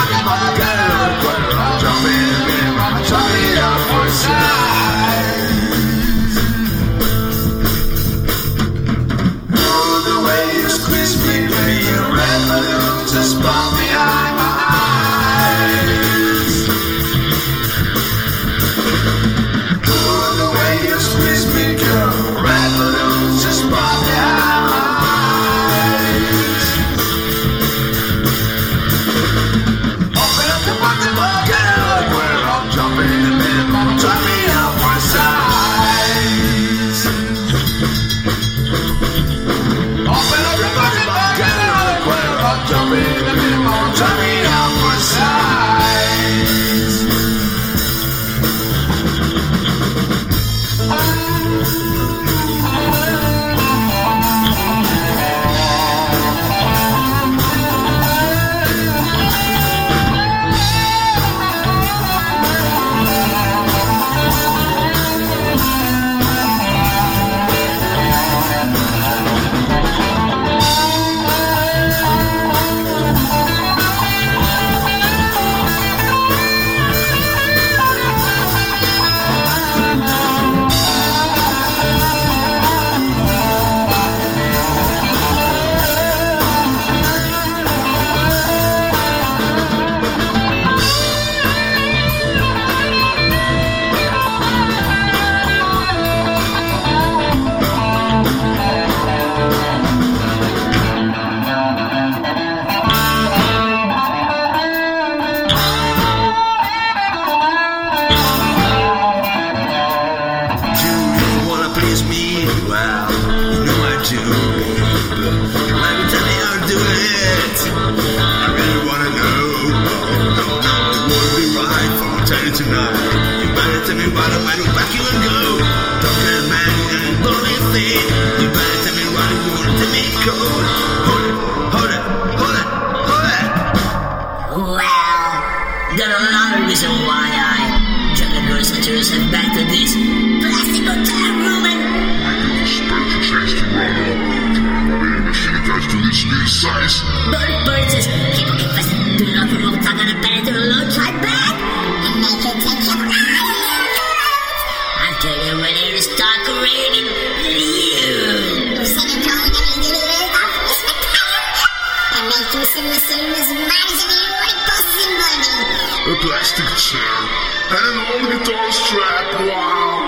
Open tonight. You better tell me what I'm gonna back you and go. Don't get mad and bloody thing. You better tell me what you want to me cold. Hold it, hold it, hold it, hold it. Well, there's another reason why I drag the girls and Jerusalem back to this plastic hotel room and bird birds keep you like in money. a plastic chair, and an old guitar strap. Wow!